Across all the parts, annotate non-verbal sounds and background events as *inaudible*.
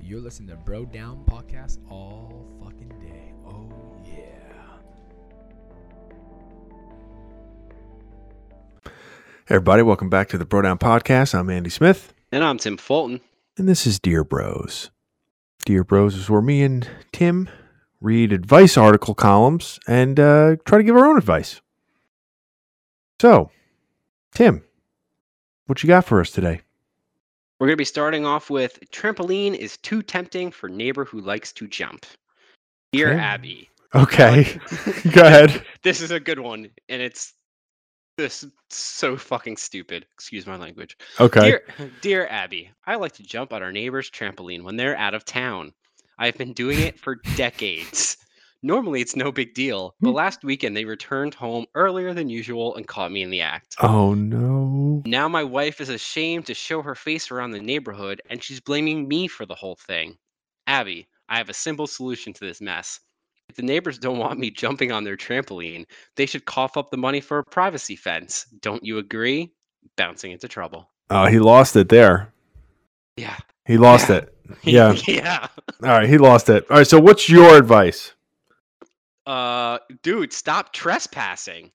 You're listening to Bro Down Podcast all fucking day. Oh, yeah. Hey everybody, welcome back to the Bro Down Podcast. I'm Andy Smith, And I'm Tim Fulton. and this is Dear Bros. Dear Bros is where me and Tim read advice article columns and uh, try to give our own advice. So, Tim, what you got for us today? We're going to be starting off with trampoline is too tempting for neighbor who likes to jump. Dear Okay. Abby. Okay, *laughs* go ahead. *laughs* This is a good one, and it's this so fucking stupid. Excuse my language. Okay, Dear, *laughs* dear Abby, I like to jump on our neighbor's trampoline when they're out of town. I've been doing it for decades. Normally, it's no big deal, but Hmm. last weekend they returned home earlier than usual and caught me in the act. oh no. Now my wife is ashamed to show her face around the neighborhood and she's blaming me for the whole thing. Abby, I have a simple solution to this mess. If the neighbors don't want me jumping on their trampoline, they should cough up the money for a privacy fence. Don't you agree? Bouncing into trouble. Oh, he lost it there. Yeah. He lost Yeah. it. *laughs* Yeah. yeah. All right, he lost it. All right, so what's your advice? Uh dude, stop trespassing.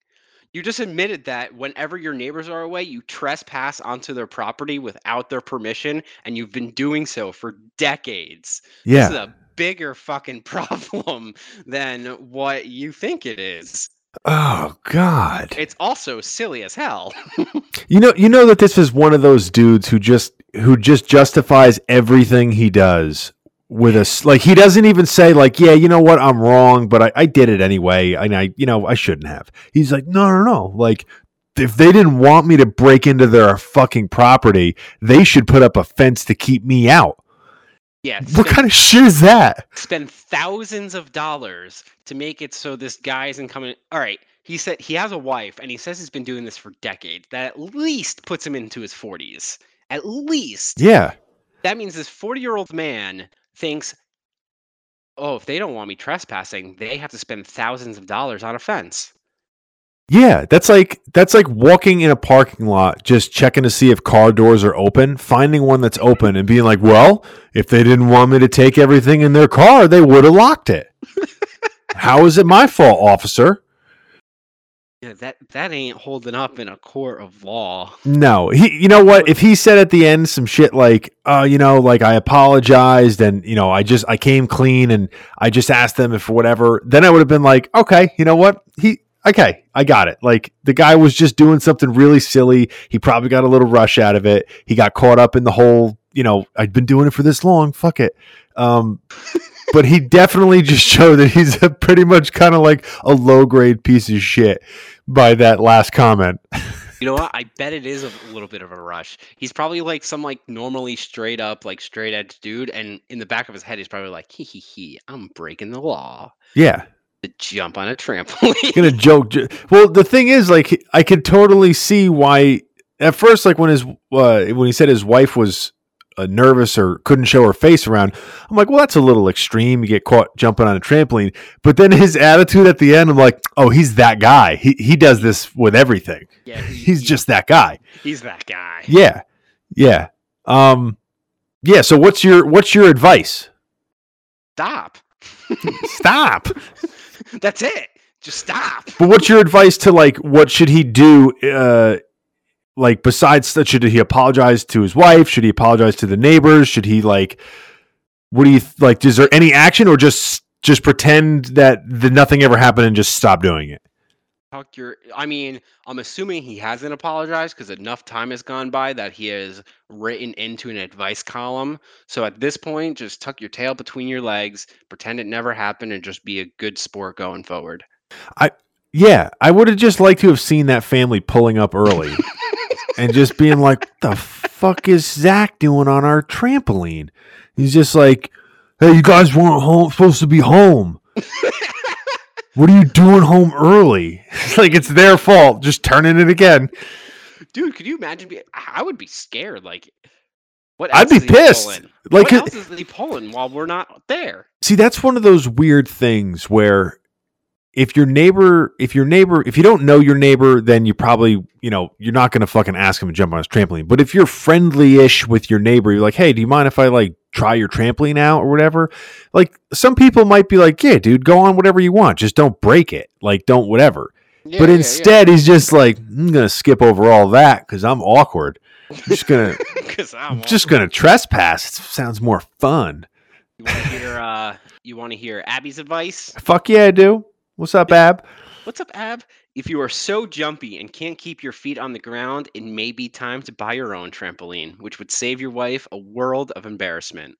You just admitted that whenever your neighbors are away, you trespass onto their property without their permission, and you've been doing so for decades. Yeah. This is a bigger fucking *laughs* problem than what you think it is. Oh God. It's also silly as hell. *laughs* You know, you know that this is one of those dudes who just who just justifies everything he does with a s- like he doesn't even say like, yeah, you know what, I'm wrong, but I, I did it anyway, and I, you know, I shouldn't have. He's like, no, no, no, like. If they didn't want me to break into their fucking property, they should put up a fence to keep me out. yeah, What kind of shit is that? spend thousands of dollars to make it so this guy isn't coming. All right, he said he has a wife, and he says he's been doing this for decades. That at least puts him into his forties. At least. Yeah. That means this forty-year-old man thinks, "Oh, if they don't want me trespassing, they have to spend thousands of dollars on a fence." Yeah, that's like that's like walking in a parking lot, just checking to see if car doors are open, finding one that's open, and being like, "Well, if they didn't want me to take everything in their car, they would have locked it." *laughs* How is it my fault, officer? Yeah, that that ain't holding up in a court of law. No, he. You know what? If he said at the end some shit like, "Uh, you know, like I apologized, and you know, I just I came clean, and I just asked them if whatever," then I would have been like, "Okay, you know what? He okay, I got it. Like the guy was just doing something really silly. He probably got a little rush out of it. He got caught up in the whole, you know, I'd been doing it for this long. Fuck it." Um, but he definitely just showed that he's a pretty much kind of like a low grade piece of shit by that last comment. You know what? I bet it is a little bit of a rush. He's probably like some like normally straight up like straight edge dude, and in the back of his head, he's probably like, "Hee hee hee, I'm breaking the law Yeah. to jump on a trampoline." gonna joke. Well, the thing is, like, I could totally see why. At first, like when his uh, when he said his wife was uh, nervous or couldn't show her face around, I'm like, well, that's a little extreme. You get caught jumping on a trampoline, but then his attitude at the end, I'm like, oh, he's that guy. He he does this with everything. yeah, he- *laughs* He's he- just that guy. he's that guy. Yeah, yeah, um, yeah. So what's your what's your advice? Stop. *laughs* Stop. That's it. Just stop. But what's your advice to like what should he do? Uh, like besides that, should he apologize to his wife? Should he apologize to the neighbors? Should he like? What do you like? Is there any action, or just just pretend that the nothing ever happened and just stop doing it? Tuck your. I mean, I'm assuming he hasn't apologized because enough time has gone by that he has written into an advice column. So at this point, just tuck your tail between your legs, pretend it never happened, and just be a good sport going forward. I, yeah, I would have just liked to have seen that family pulling up early *laughs* and just being like, "What the fuck is Zach doing on our trampoline?" He's just like, "Hey, you guys weren't home supposed to be home." What are you doing home early? *laughs* It's like it's their fault. Just turning it again. Dude, could you imagine? Be, I would be scared. Like, what? I'd be is pissed. Like, what else is he pulling while we're not there? see, that's one of those weird things where if your neighbor, if your neighbor, if you don't know your neighbor, then you probably, you know, you're not going to fucking ask him to jump on his trampoline. But if you're friendly ish with your neighbor, you're like, hey, do you mind if I like try your trampoline out or whatever? Like, some people might be like, yeah, dude, go on whatever you want. Just don't break it. Like, don't whatever. Yeah, but yeah, instead, he's just like, I'm going to skip over all that because I'm awkward. I'm just going *laughs* to. I'm just gonna trespass. It sounds more fun. You want to hear? Uh, you want to hear Abby's advice? Fuck yeah, I do. What's up, Ab? What's up, Ab? If you are so jumpy and can't keep your feet on the ground, it may be time to buy your own trampoline, which would save your wife a world of embarrassment.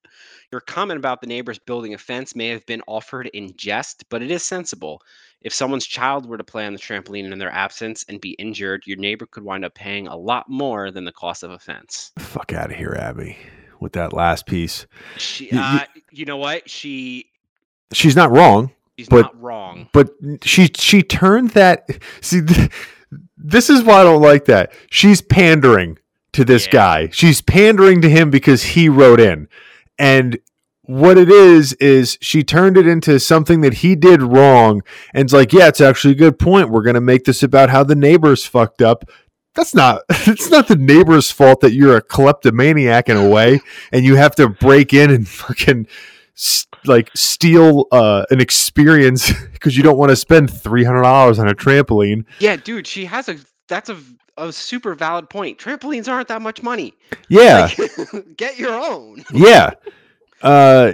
Your comment about the neighbors building a fence may have been offered in jest, but it is sensible. If someone's child were to play on the trampoline in their absence and be injured, your neighbor could wind up paying a lot more than the cost of a fence. Fuck out of here, Abby. With that last piece, She, You- you- uh, you know what? She, she's not wrong, she's But- not wrong. but she she turned that. See, th- this is why I don't like that. She's pandering to this Yeah. guy. She's pandering to him because he wrote in, and what it is is she turned it into something that he did wrong, and it's like, yeah, it's actually a good point. We're gonna make this about how the neighbors fucked up. That's not. *laughs* It's not the neighbor's fault that you're a kleptomaniac in a way, and you have to break in and fucking like steal uh, an experience *laughs* because you don't want to spend three hundred dollars on a trampoline. Yeah, dude, she has a. That's a a super valid point. Trampolines aren't that much money. Yeah, Like, *laughs* get your own. *laughs* yeah, uh,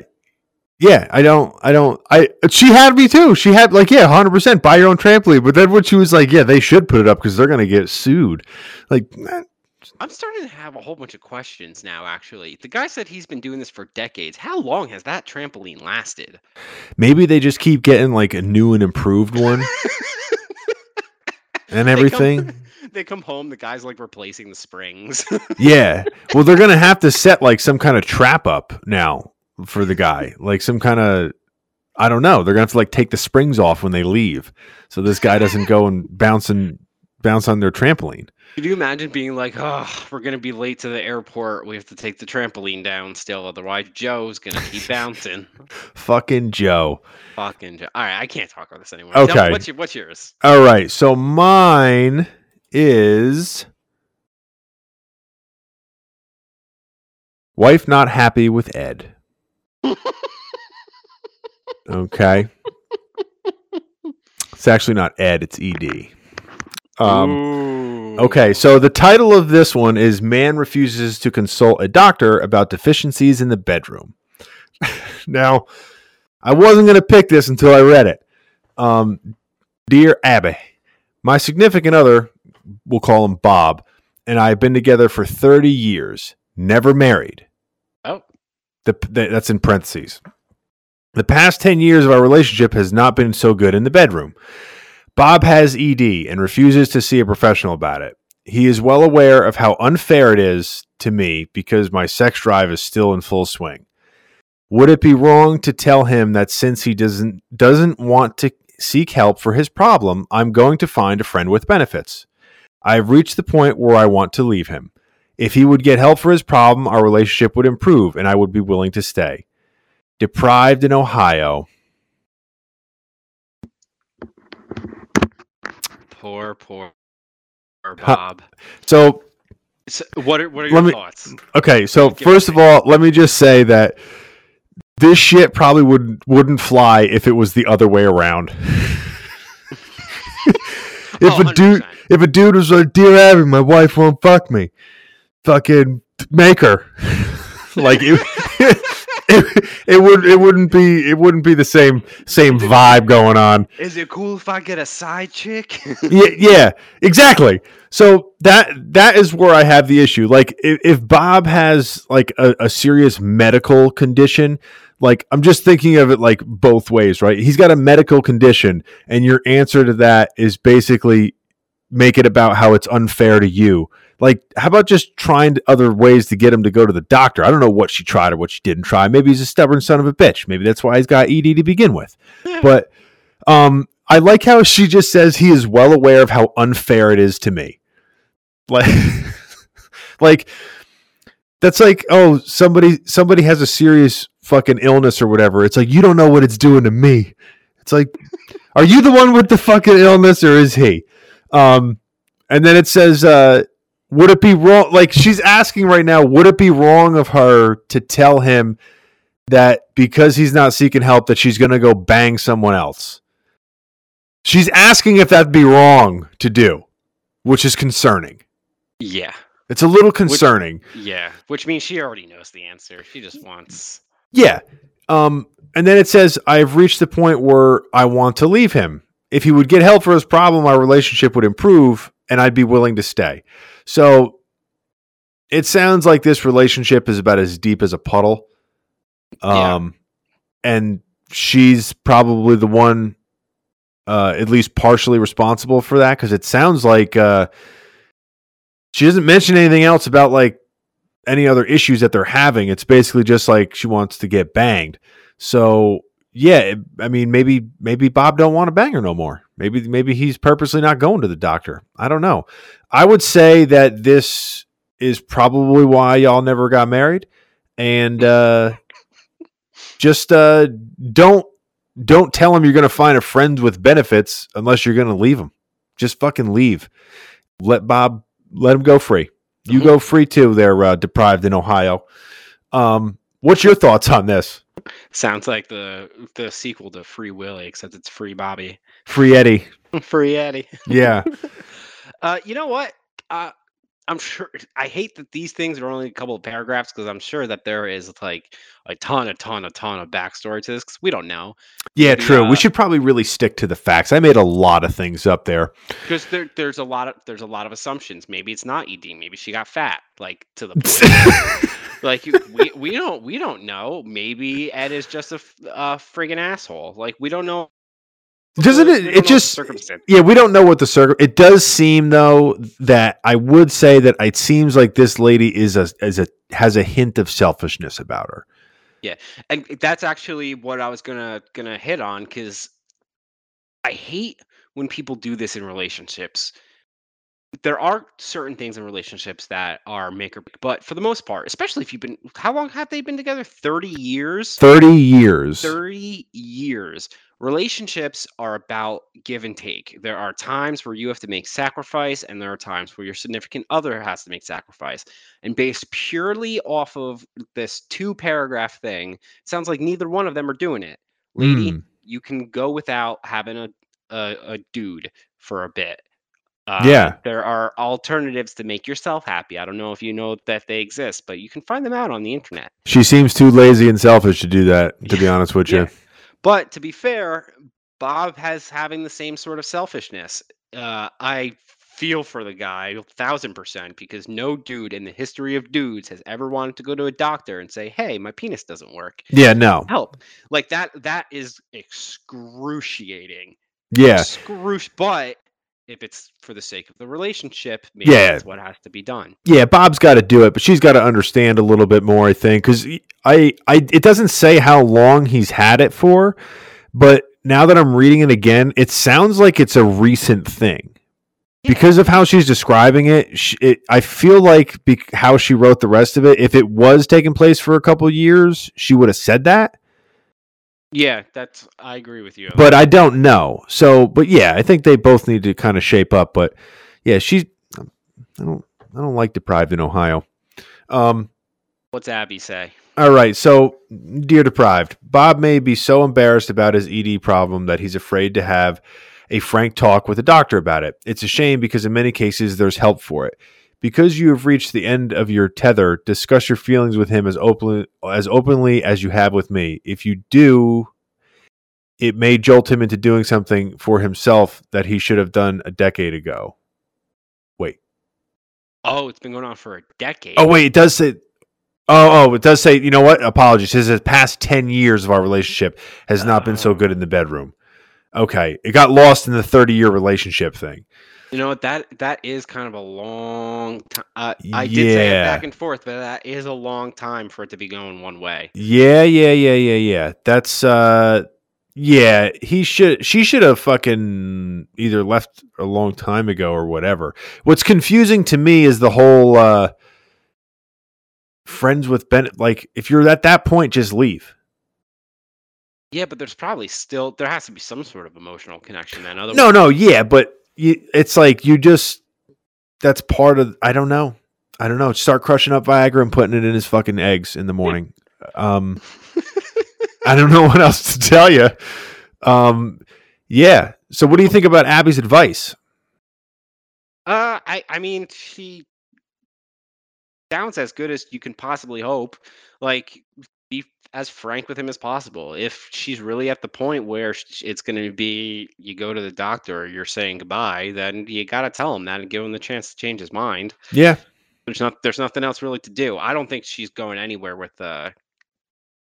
yeah. I don't. I don't. I. She had me too. She had like yeah, hundred percent. Buy your own trampoline. But then when she was like, yeah, they should put it up because they're gonna get sued. Like, I'm starting to have a whole bunch of questions now. Actually, the guy said he's been doing this for decades. How long has that trampoline lasted? maybe they just keep getting like a new and improved one *laughs* and They come- everything. *laughs* They come home, the guy's like replacing the springs. *laughs* Yeah. Well, they're gonna have to set like some kind of trap up now for the guy, like some kind of. I don't know. They're gonna have to like take the springs off when they leave, so this guy doesn't go and bounce and bounce on their trampoline. Could you imagine being like, "Oh, we're gonna be late to the airport. We have to take the trampoline down still, otherwise Joe's gonna keep bouncing." *laughs* Fucking Joe. Fucking Joe. All right, I can't talk about this anymore. Tell Okay. what's your, what's yours? All right. So mine is wife not happy with Ed. *laughs* Okay. It's actually not Ed, it's ED. Um, okay, so the title of this one is Man Refuses to Consult a Doctor About Deficiencies in the Bedroom. *laughs* now, I wasn't going to pick this until I read it. Um, Dear Abby, my significant other, we'll call him Bob, and I have been together for 30 years, never married. Oh, The, the, that's in parentheses. The past 10 years of our relationship has not been so good in the bedroom. Bob has ED and refuses to see a professional about it. He is well aware of how unfair it is to me because my sex drive is still in full swing. Would it be wrong to tell him that since he doesn't doesn't want to seek help for his problem, I'm going to find a friend with benefits? I've reached the point where I want to leave him. If he would get help for his problem, our relationship would improve and I would be willing to stay. Deprived in Ohio. Poor, poor, poor. Bob. So So what are what are your me- thoughts? Okay, so Give first of all, let me just say that this shit probably would wouldn't fly if it was the other way around. *laughs* if Oh, a dude if a dude was like, "Dear Abby, my wife won't fuck me," fucking make her. *laughs* like it, *laughs* it, it would it wouldn't be it wouldn't be the same same vibe going on. Is it cool if I get a side chick? *laughs* yeah, yeah, exactly. So that that is where I have the issue. Like, if, if Bob has like a, a serious medical condition, like I'm just thinking of it like both ways, right? He's got a medical condition, and your answer to that is basically make it about how it's unfair to you. Like, how about just trying other ways to get him to go to the doctor? I don't know what she tried or what she didn't try. Maybe he's a stubborn son of a bitch. Maybe that's why he's got ED to begin with. But um, I like how she just says he is well aware of how unfair it is to me. Like, *laughs* like that's like, oh, somebody somebody has a serious fucking illness or whatever. It's like you don't know what it's doing to me. It's like, are you the one with the fucking illness or is he? Um, and then it says, uh, would it be wrong? Like she's asking right now, would it be wrong of her to tell him that because he's not seeking help, that she's going to go bang someone else? She's asking if that'd be wrong to do, which is concerning. Yeah. It's a little concerning. Yeah. Which means she already knows the answer. She just wants. Yeah. Um, and then it says, I've reached the point where I want to leave him. If he would get help for his problem, our relationship would improve and I'd be willing to stay. So it sounds like this relationship is about as deep as a puddle. Yeah. Um, and she's probably the one, uh, at least partially responsible for that because it sounds like uh, she doesn't mention anything else about like any other issues that they're having. It's basically just like she wants to get banged. So yeah, I mean, maybe maybe Bob don't want to bang her no more. Maybe maybe he's purposely not going to the doctor. I don't know. I would say that this is probably why y'all never got married, and uh, just uh, don't don't tell him you're going to find a friend with benefits unless you're going to leave him. Just fucking leave. Let Bob let him go free. You Mhm. go free too. They're uh, deprived in Ohio. Um, what's your thoughts on this? Sounds like the the sequel to Free Willy, except it's Free Bobby. Free Eddie. *laughs* Free Eddie. Yeah. *laughs* Uh, you know what? Uh, I'm sure. I hate that these things are only a couple of paragraphs because I'm sure that there is like a ton, a ton, a ton of backstory to this because we don't know. Yeah, Maybe, true. uh, we should probably really stick to the facts. I made a lot of things up there. Because there, there's a lot of there's a lot of assumptions. Maybe it's not ED. Maybe she got fat, like to the *laughs* point. Like we we don't we don't know. Maybe Ed is just a, a friggin' asshole. Like we don't know. Doesn't it? It just yeah. We don't know what the circle. It does seem though that I would say that it seems like this lady is a is a has a hint of selfishness about her. Yeah, and that's actually what I was gonna gonna hit on because I hate when people do this in relationships. There are certain things in relationships that are make or break, but for the most part, especially if you've been, how long have they been together? Thirty years. Thirty years. 30 years. Relationships are about give and take. There are times where you have to make sacrifice, and there are times where your significant other has to make sacrifice. And based purely off of this two paragraph thing, it sounds like neither one of them are doing it. Lady, Mm. you can go without having a, a, a dude for a bit. Uh, Yeah. There are alternatives to make yourself happy. I don't know if you know that they exist, but you can find them out on the internet. She seems too lazy and selfish to do that. *laughs* To be honest with you. Yeah. But to be fair, Bob has having the same sort of selfishness. Uh, I feel for the guy a thousand percent because no dude in the history of dudes has ever wanted to go to a doctor and say, "Hey, my penis doesn't work. Yeah. No. Help!" Like that. That is excruciating. Yeah. Excruci- But if it's for the sake of the relationship, maybe Yeah. that's what has to be done. Yeah, Bob's got to do it, but she's got to understand a little bit more, I think, because I, I, it doesn't say how long he's had it for, but now that I'm reading it again, it sounds like it's a recent thing because of how she's describing it. sh it I feel like bec how she wrote the rest of it, if it was taking place for a couple years, she would have said that, Yeah, that's. I agree with you. but I don't know. So, but yeah, I think they both need to kind of shape up. But yeah, she's, I don't, I don't like deprived in Ohio. Um, What's Abby say? All right. So, dear deprived, Bob may be so embarrassed about his ED problem that he's afraid to have a frank talk with a doctor about it. It's a shame because in many cases there's help for it. Because you have reached the end of your tether, discuss your feelings with him as openly as openly as you have with me. If you do, it may jolt him into doing something for himself that he should have done a decade ago. Wait. Oh, it's been going on for a decade. Oh wait, it does say. Oh, oh, it does say. You know what? Apologies. It says the past ten years of our relationship has not been so Oh. good in the bedroom. Oh. Okay, it got lost in the thirty-year relationship thing. You know what? That that is kind of a long time. Uh, I did say it back and forth, but that is a long time for it to be going one way. Yeah, yeah, yeah, yeah, yeah. That's uh, yeah. He should. She should have fucking either left a long time ago or whatever. What's confusing to me is the whole uh, friends with Ben. Like, if you're at that point, just leave. Yeah, but there's probably still there has to be some sort of emotional connection then. Otherwise, No, no, yeah, but you, it's like you just that's part of I don't know. I don't know. Start crushing up Viagra and putting it in his fucking eggs in the morning. Um *laughs* I don't know what else to tell you. Um yeah. So what do you think about Abby's advice? Uh, I I mean, she sounds as good as you can possibly hope. Like, be as frank with him as possible. If she's really at the point where it's going to be you go to the doctor or you're saying goodbye, then you got to tell him that and give him the chance to change his mind. Yeah. There's not there's nothing else really to do. I don't think she's going anywhere with uh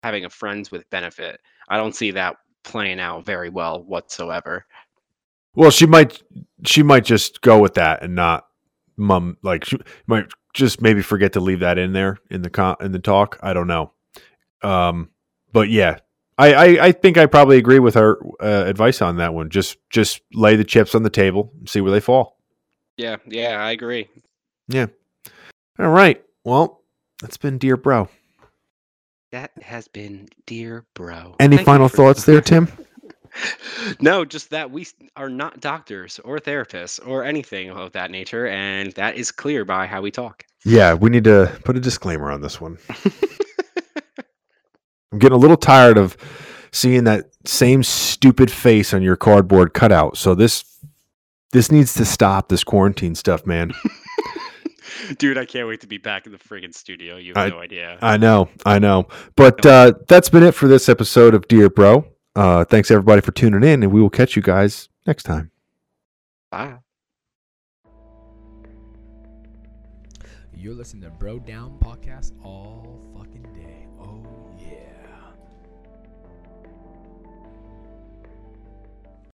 having a friends with benefit. I don't see that playing out very well whatsoever. Well, she might she might just go with that and not mum like she might just maybe forget to leave that in there in the con- in the talk. I don't know. Um but yeah. I, I, I think I probably agree with her uh, advice on that one. Just just lay the chips on the table and see where they fall. Yeah, yeah, I agree. Yeah. All right. Well, that's been dear bro. That has been dear bro. Any Thank final for- thoughts there, Tim? *laughs* no, just that we are not doctors or therapists or anything of that nature, and that is clear by how we talk. Yeah, we need to put a disclaimer on this one. *laughs* I'm getting a little tired of seeing that same stupid face on your cardboard cutout. So this this needs to stop this quarantine stuff, man. *laughs* Dude, I can't wait to be back in the friggin' studio. You have no idea. I know, I know. But uh, that's been it for this episode of Dear Bro. Uh, thanks everybody for tuning in, and we will catch you guys next time. Bye. You're listening to Bro Down Podcast all fucking day.